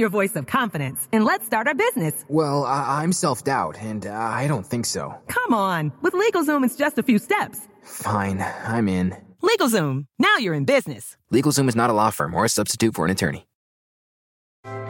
Your voice of confidence, and let's start our business. Well, I- I'm self doubt, and uh, I don't think so. Come on, with LegalZoom, it's just a few steps. Fine, I'm in. LegalZoom, now you're in business. LegalZoom is not a law firm or a substitute for an attorney.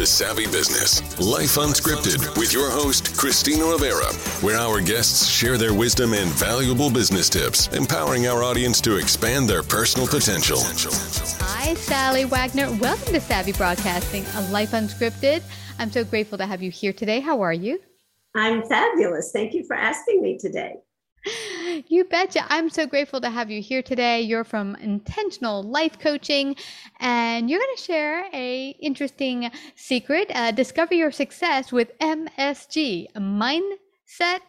To Savvy Business, Life Unscripted, with your host, Christina Rivera, where our guests share their wisdom and valuable business tips, empowering our audience to expand their personal potential. Hi, Sallie Wagner. Welcome to Savvy Broadcasting, a Life Unscripted. I'm so grateful to have you here today. How are you? I'm fabulous. Thank you for asking me today. You betcha. I'm so grateful to have you here today. You're from Intentional Life Coaching, and you're going to share a interesting secret. Uh, discover your success with MSG, a mindset,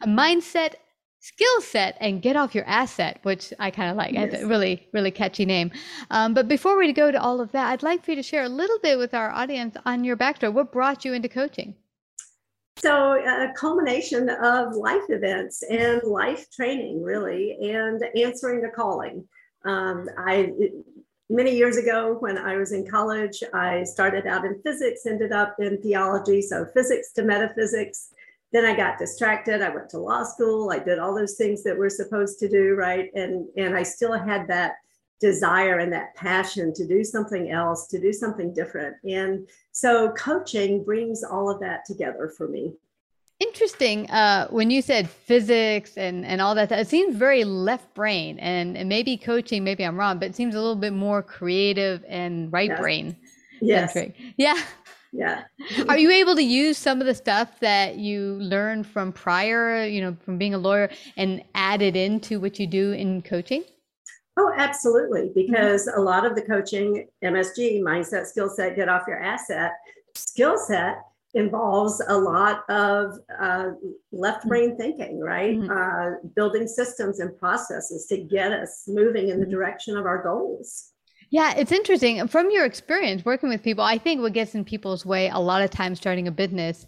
a mindset skill set and get off your asset which i kind of like yes. it's a really really catchy name um, but before we go to all of that i'd like for you to share a little bit with our audience on your backstory what brought you into coaching so a culmination of life events and life training really and answering the calling. Um, i many years ago when i was in college i started out in physics ended up in theology so physics to metaphysics. Then i got distracted. I went to law school. I did all those things that we're supposed to do right? And and i still had that desire and that passion to do something else, to do something different. And so coaching brings all of that together for me. Interesting. Uh, when you said physics and, and all that, it seems very left brain and, and maybe coaching, maybe I'm wrong, but it seems a little bit more creative and right yes. brain yes. centric. Yeah. Yeah. Are you able to use some of the stuff that you learned from prior, you know, from being a lawyer and add it into what you do in coaching? Oh, absolutely. Because mm-hmm. a lot of the coaching, MSG, mindset, skill set, get off your asset, skill set involves a lot of uh, left mm-hmm. brain thinking, right? Mm-hmm. Uh, building systems and processes to get us moving in the mm-hmm. direction of our goals. Yeah, it's interesting. From your experience working with people, I think what gets in people's way a lot of times starting a business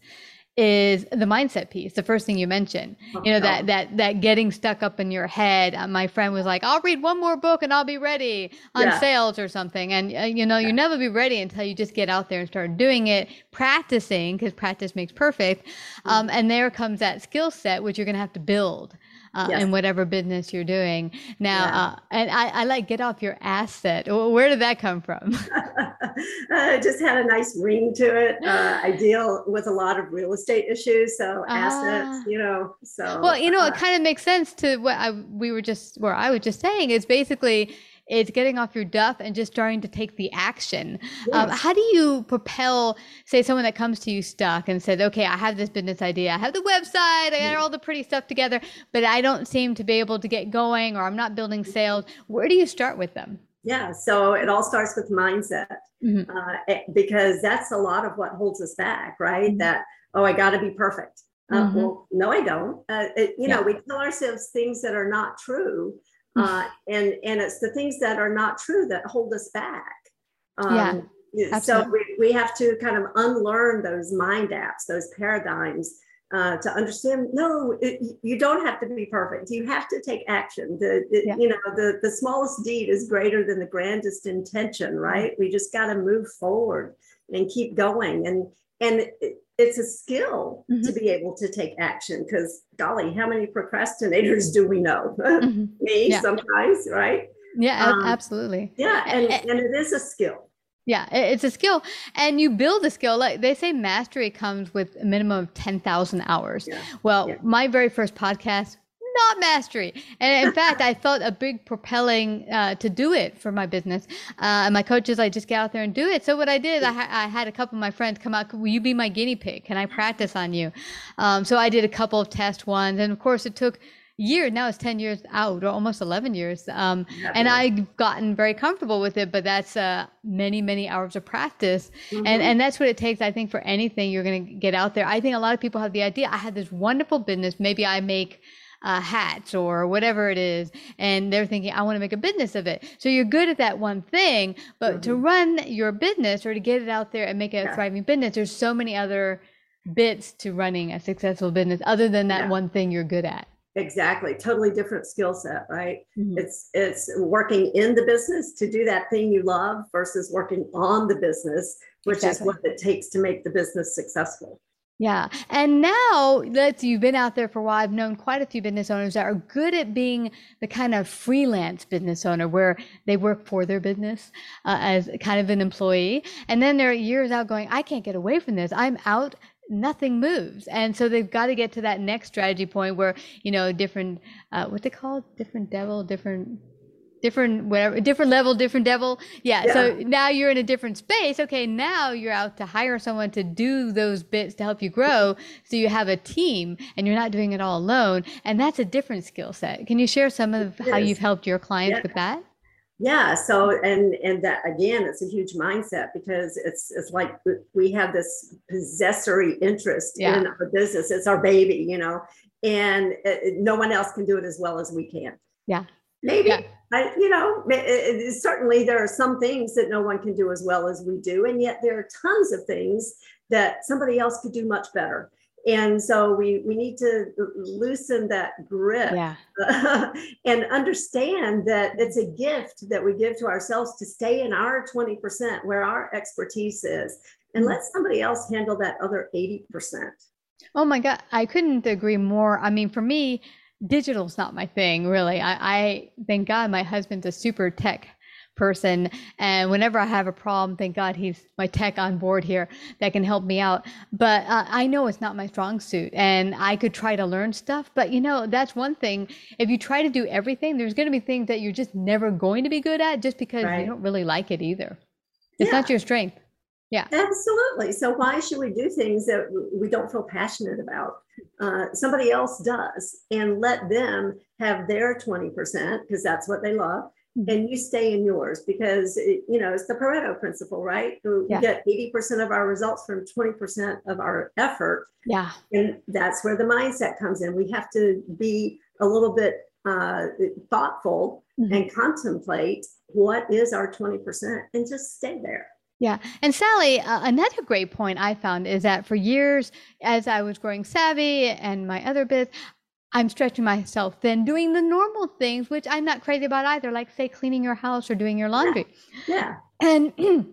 is the mindset piece the first thing you mentioned you know that that that getting stuck up in your head uh, my friend was like i'll read one more book and i'll be ready on yeah. sales or something and uh, you know yeah. you never be ready until you just get out there and start doing it practicing because practice makes perfect mm-hmm. um, and there comes that skill set which you're going to have to build uh, yes. in whatever business you're doing. Now, yeah. uh, and I, I, like get off your asset. Where did that come from? it just had a nice ring to it. Uh, I deal with a lot of real estate issues, so assets, ah. you know. So well, you know, it uh, kind of makes sense to what I, we were just, where I was just saying is basically it's getting off your duff and just starting to take the action. Um, yes. Um, how do you propel, say, someone that comes to you stuck and says, okay, I have this business idea, I have the website, I got all the pretty stuff together, but I don't seem to be able to get going or I'm not building sales. Where do you start with them? Yeah, so it all starts with mindset mm-hmm. uh, because that's a lot of what holds us back, right? Mm-hmm. That, oh, I got to be perfect. Uh, mm-hmm. Well, no, I don't. Uh, it, you yeah. know, we tell ourselves things that are not true uh, and and it's the things that are not true that hold us back. Um, yeah. So we, we have to kind of unlearn those mind apps, those paradigms, uh, to understand. No, it, you don't have to be perfect. You have to take action. The, the yeah. you know the the smallest deed is greater than the grandest intention. Right? We just got to move forward and keep going. And and it's a skill mm-hmm. to be able to take action because golly how many procrastinators do we know mm-hmm. me yeah. sometimes right Yeah, um, absolutely. Yeah, and, and it is a skill. Yeah, it's a skill, and you build a skill. Like they say, mastery comes with a minimum of ten thousand hours. Yeah. Well, yeah. my very first podcast, not mastery, and in fact, I felt a big propelling uh, to do it for my business. Uh, and my coaches, I just get out there and do it. So what I did, I, ha- I, had a couple of my friends come out. Will you be my guinea pig? Can I practice on you? Um, so I did a couple of test ones, and of course, it took year now it's 10 years out or almost 11 years um, yeah, and i've gotten very comfortable with it but that's uh, many many hours of practice mm-hmm. and and that's what it takes i think for anything you're going to get out there i think a lot of people have the idea i have this wonderful business maybe i make uh, hats or whatever it is and they're thinking i want to make a business of it so you're good at that one thing but mm-hmm. to run your business or to get it out there and make it a thriving business there's so many other bits to running a successful business other than that yeah. one thing you're good at exactly totally different skill set right mm-hmm. it's it's working in the business to do that thing you love versus working on the business which exactly. is what it takes to make the business successful yeah. And now that you've been out there for a while, I've known quite a few business owners that are good at being the kind of freelance business owner where they work for their business uh, as kind of an employee. And then they're years out going, I can't get away from this. I'm out nothing moves and so they've got to get to that next strategy point where you know different uh, what they call different devil different different whatever different level different devil. Yeah, yeah, so now you're in a different space. Okay now you're out to hire someone to do those bits to help you grow. So you have a team and you're not doing it all alone. And that's a different skill set. Can you share some of how you've helped your clients yeah. with that? Yeah so and and that again it's a huge mindset because it's it's like we have this possessory interest yeah. in our business. It's our baby you know and it, no one else can do it as well as we can. Yeah maybe. Yeah. I, you know it, eh, eh, it, certainly there are some things that no one can do as well as we do and yet there are tons of things that somebody else could do much better. And so we we need to loosen that grip. Yeah. and understand that it's a gift that we give to ourselves to stay in our 20% where our expertise is and mm. let somebody else handle that other 80% oh my god i couldn't agree more. I mean for me digital's not my thing really i, I thank god my husband's a super tech person. And whenever I have a problem, thank God he's my tech on board here that can help me out. But uh, I know it's not my strong suit and I could try to learn stuff. But you know, that's one thing. If you try to do everything, there's going to be things that you're just never going to be good at just because right. you don't really like it either. It's yeah. not your strength. Yeah. Absolutely. So why should we do things that we don't feel passionate about? Uh, somebody else does and let them have their 20% because that's what they love Mm-hmm. and you stay in yours because it, you know it's the pareto principle right we yeah. get 80% of our results from 20% of our effort yeah and that's where the mindset comes in we have to be a little bit uh, thoughtful mm-hmm. and contemplate what is our 20% and just stay there yeah. And Sallie, uh, another great point I found is that for years, as I was growing savvy and my other bits, I'm stretching myself thin, doing the normal things, which I'm not crazy about either, like say cleaning your house or doing your laundry. Yeah. yeah. And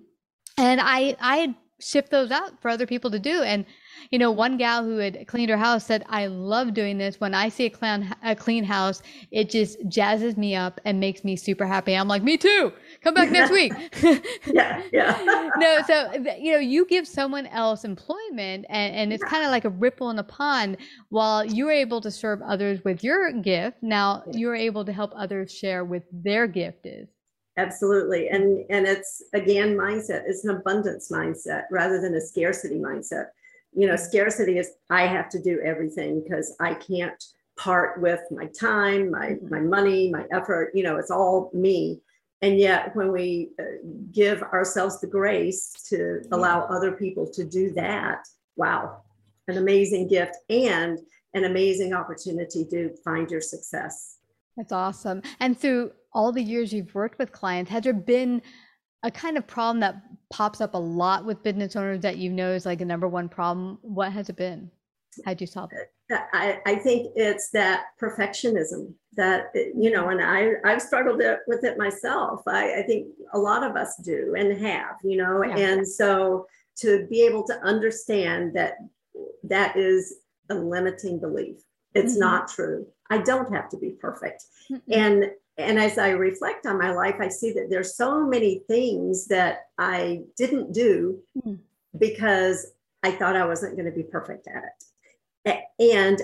and I I shift those out for other people to do. And you know, one gal who had cleaned her house said, I love doing this. When I see a clean, a clean house, it just jazzes me up and makes me super happy. I'm like, me too. Come back next week. yeah, yeah. no, so, you know, you give someone else employment and, and it's kind of like a ripple in a pond while you're able to serve others with your gift. Now you're able to help others share with their gift is absolutely and and it's again mindset it's an abundance mindset rather than a scarcity mindset you know scarcity is i have to do everything because i can't part with my time my mm-hmm. my money my effort you know it's all me and yet when we uh, give ourselves the grace to allow other people to do that wow an amazing gift and an amazing opportunity to find your success. That's awesome. And through all the years you've worked with clients has there been a kind of problem that pops up a lot with business owners that you know is like a number one problem? What has it been? How'd you solve it? I, I think it's that perfectionism that you know and i i've struggled with it myself I, I think a lot of us do and have you know yeah. and so to be able to understand that that is a limiting belief it's mm-hmm. not true i don't have to be perfect mm-hmm. and and as I reflect on my life, I see that there's so many things that I didn't do mm-hmm. because I thought I wasn't going to be perfect at it. And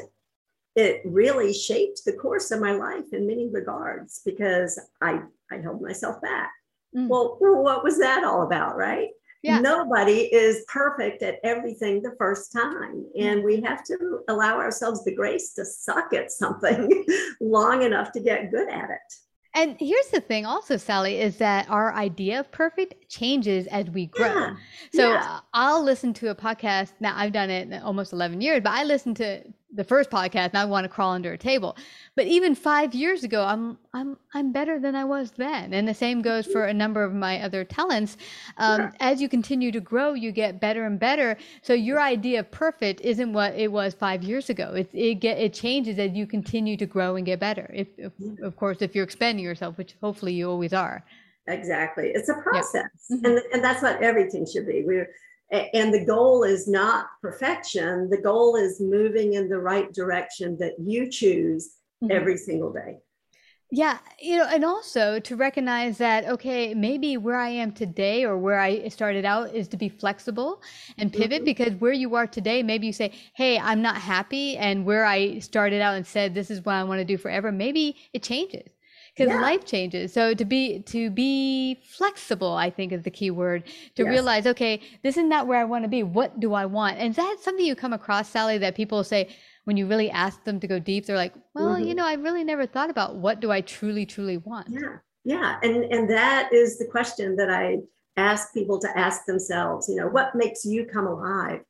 it really shaped the course of my life in many regards because I, I held myself back. Mm. Well, what was that all about, right? Yeah. Nobody is perfect at everything the first time. And we have to allow ourselves the grace to suck at something long enough to get good at it. And here's the thing also, Sallie, is that our idea of perfect changes as we grow. Yeah. So yeah. I'll listen to a podcast. Now I've done it almost 11 years, but I listen to the first podcast and I want to crawl under a table. But even five years ago, I'm I'm I'm better than I was then. And the same goes for a number of my other talents. Um, yeah. As you continue to grow, you get better and better. So your idea of perfect isn't what it was five years ago. It it get it changes as you continue to grow and get better. If, if of course if you're expanding yourself, which hopefully you always are. Exactly, it's a process, yeah. mm-hmm. and and that's what everything should be. We're and the goal is not perfection the goal is moving in the right direction that you choose mm-hmm. every single day yeah you know and also to recognize that okay maybe where i am today or where i started out is to be flexible and pivot mm-hmm. because where you are today maybe you say hey i'm not happy and where i started out and said this is what i want to do forever maybe it changes because yeah. life changes. So to be to be flexible i think is the key word. To yes. realize okay this is not where i want to be. What do i want? And that's something you come across Sallie that people say when you really ask them to go deep they're like well mm-hmm. you know i really never thought about what do i truly truly want. Yeah. Yeah. And and that is the question that i ask people to ask themselves you know what makes you come alive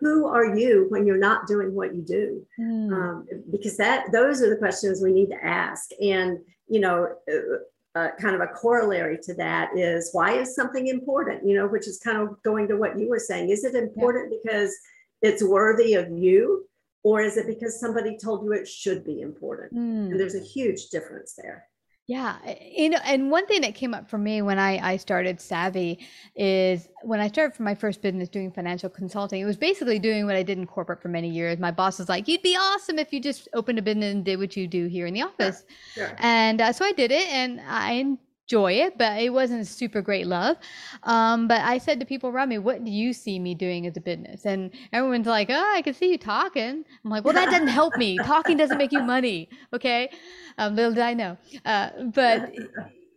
who are you when you're not doing what you do mm. um, because that those are the questions we need to ask and you know, uh, uh, kind of a corollary to that is why is something important, you know, which is kind of going to what you were saying. Is it important yeah. because it's worthy of you? Or is it because somebody told you it should be important? Mm. And there's a huge difference there. Yeah, you know, and one thing that came up for me when I, I started Savvy is when I started for my first business doing financial consulting, it was basically doing what I did in corporate for many years. My boss was like, "You'd be awesome if you just opened a business and did what you do here in the office," yeah, and uh, so I did it, and I enjoy it, but it wasn't super great love. Um, but I said to people around me, "What do you see me doing as a business?" And everyone's like, "Oh, I can see you talking." I'm like, "Well, that doesn't help me. Talking doesn't make you money, okay?" Um, little did I know. Uh, but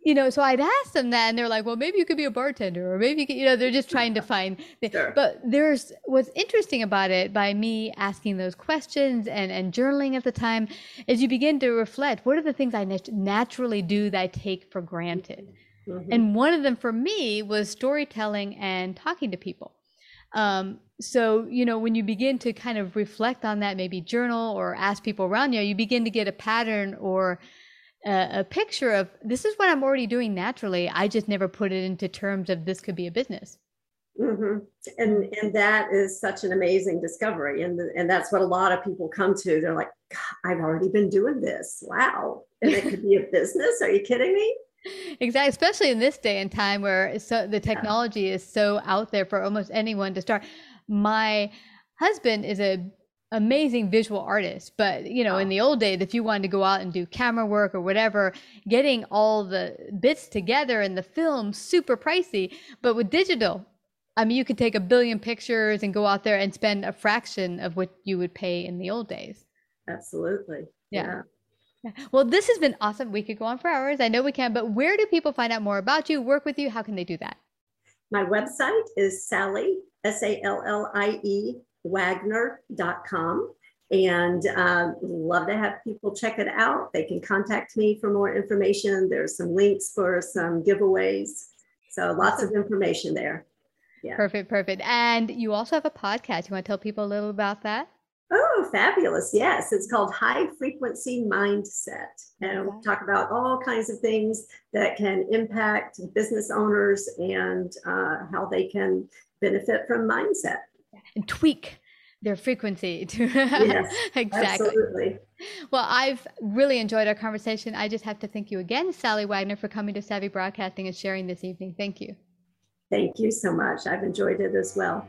you know, so I'd ask them that, and they're like, "Well, maybe you could be a bartender, or maybe you could," you know, they're just trying to find. The, sure. But there's what's interesting about it by me asking those questions and and journaling at the time is you begin to reflect. What are the things I nat- naturally do that I take for granted? Mm-hmm. And one of them for me was storytelling and talking to people. Um, so you know, when you begin to kind of reflect on that, maybe journal or ask people around you, you begin to get a pattern or a, a picture of this is what I'm already doing naturally. I just never put it into terms of this could be a business. Mm-hmm. And and that is such an amazing discovery, and and that's what a lot of people come to. They're like, I've already been doing this. Wow, and it could be a business. Are you kidding me? Exactly, especially in this day and time where so the technology yeah. is so out there for almost anyone to start. My husband is a amazing visual artist but you know in the old days if you wanted to go out and do camera work or whatever getting all the bits together in the film super pricey but with digital i mean you could take a billion pictures and go out there and spend a fraction of what you would pay in the old days absolutely yeah. yeah. Well, this has been awesome. We could go on for hours. I know we can, but where do people find out more about you, work with you? How can they do that? My website is Sallie, S A L L I E wagner.com and um, love to have people check it out. They can contact me for more information. There's some links for some giveaways. So lots of information there. Yeah. Perfect, perfect. And you also have a podcast. You want to tell people a little about that? Oh, fabulous. Yes. It's called High Frequency Mindset. And we'll talk about all kinds of things that can impact business owners and uh, how they can benefit from mindset and tweak their frequency to yes, exactly. Absolutely. Well, I've really enjoyed our conversation. I just have to thank you again, Sallie Wagner, for coming to Savvy Broadcasting and sharing this evening. Thank you. Thank you so much. I've enjoyed it as well.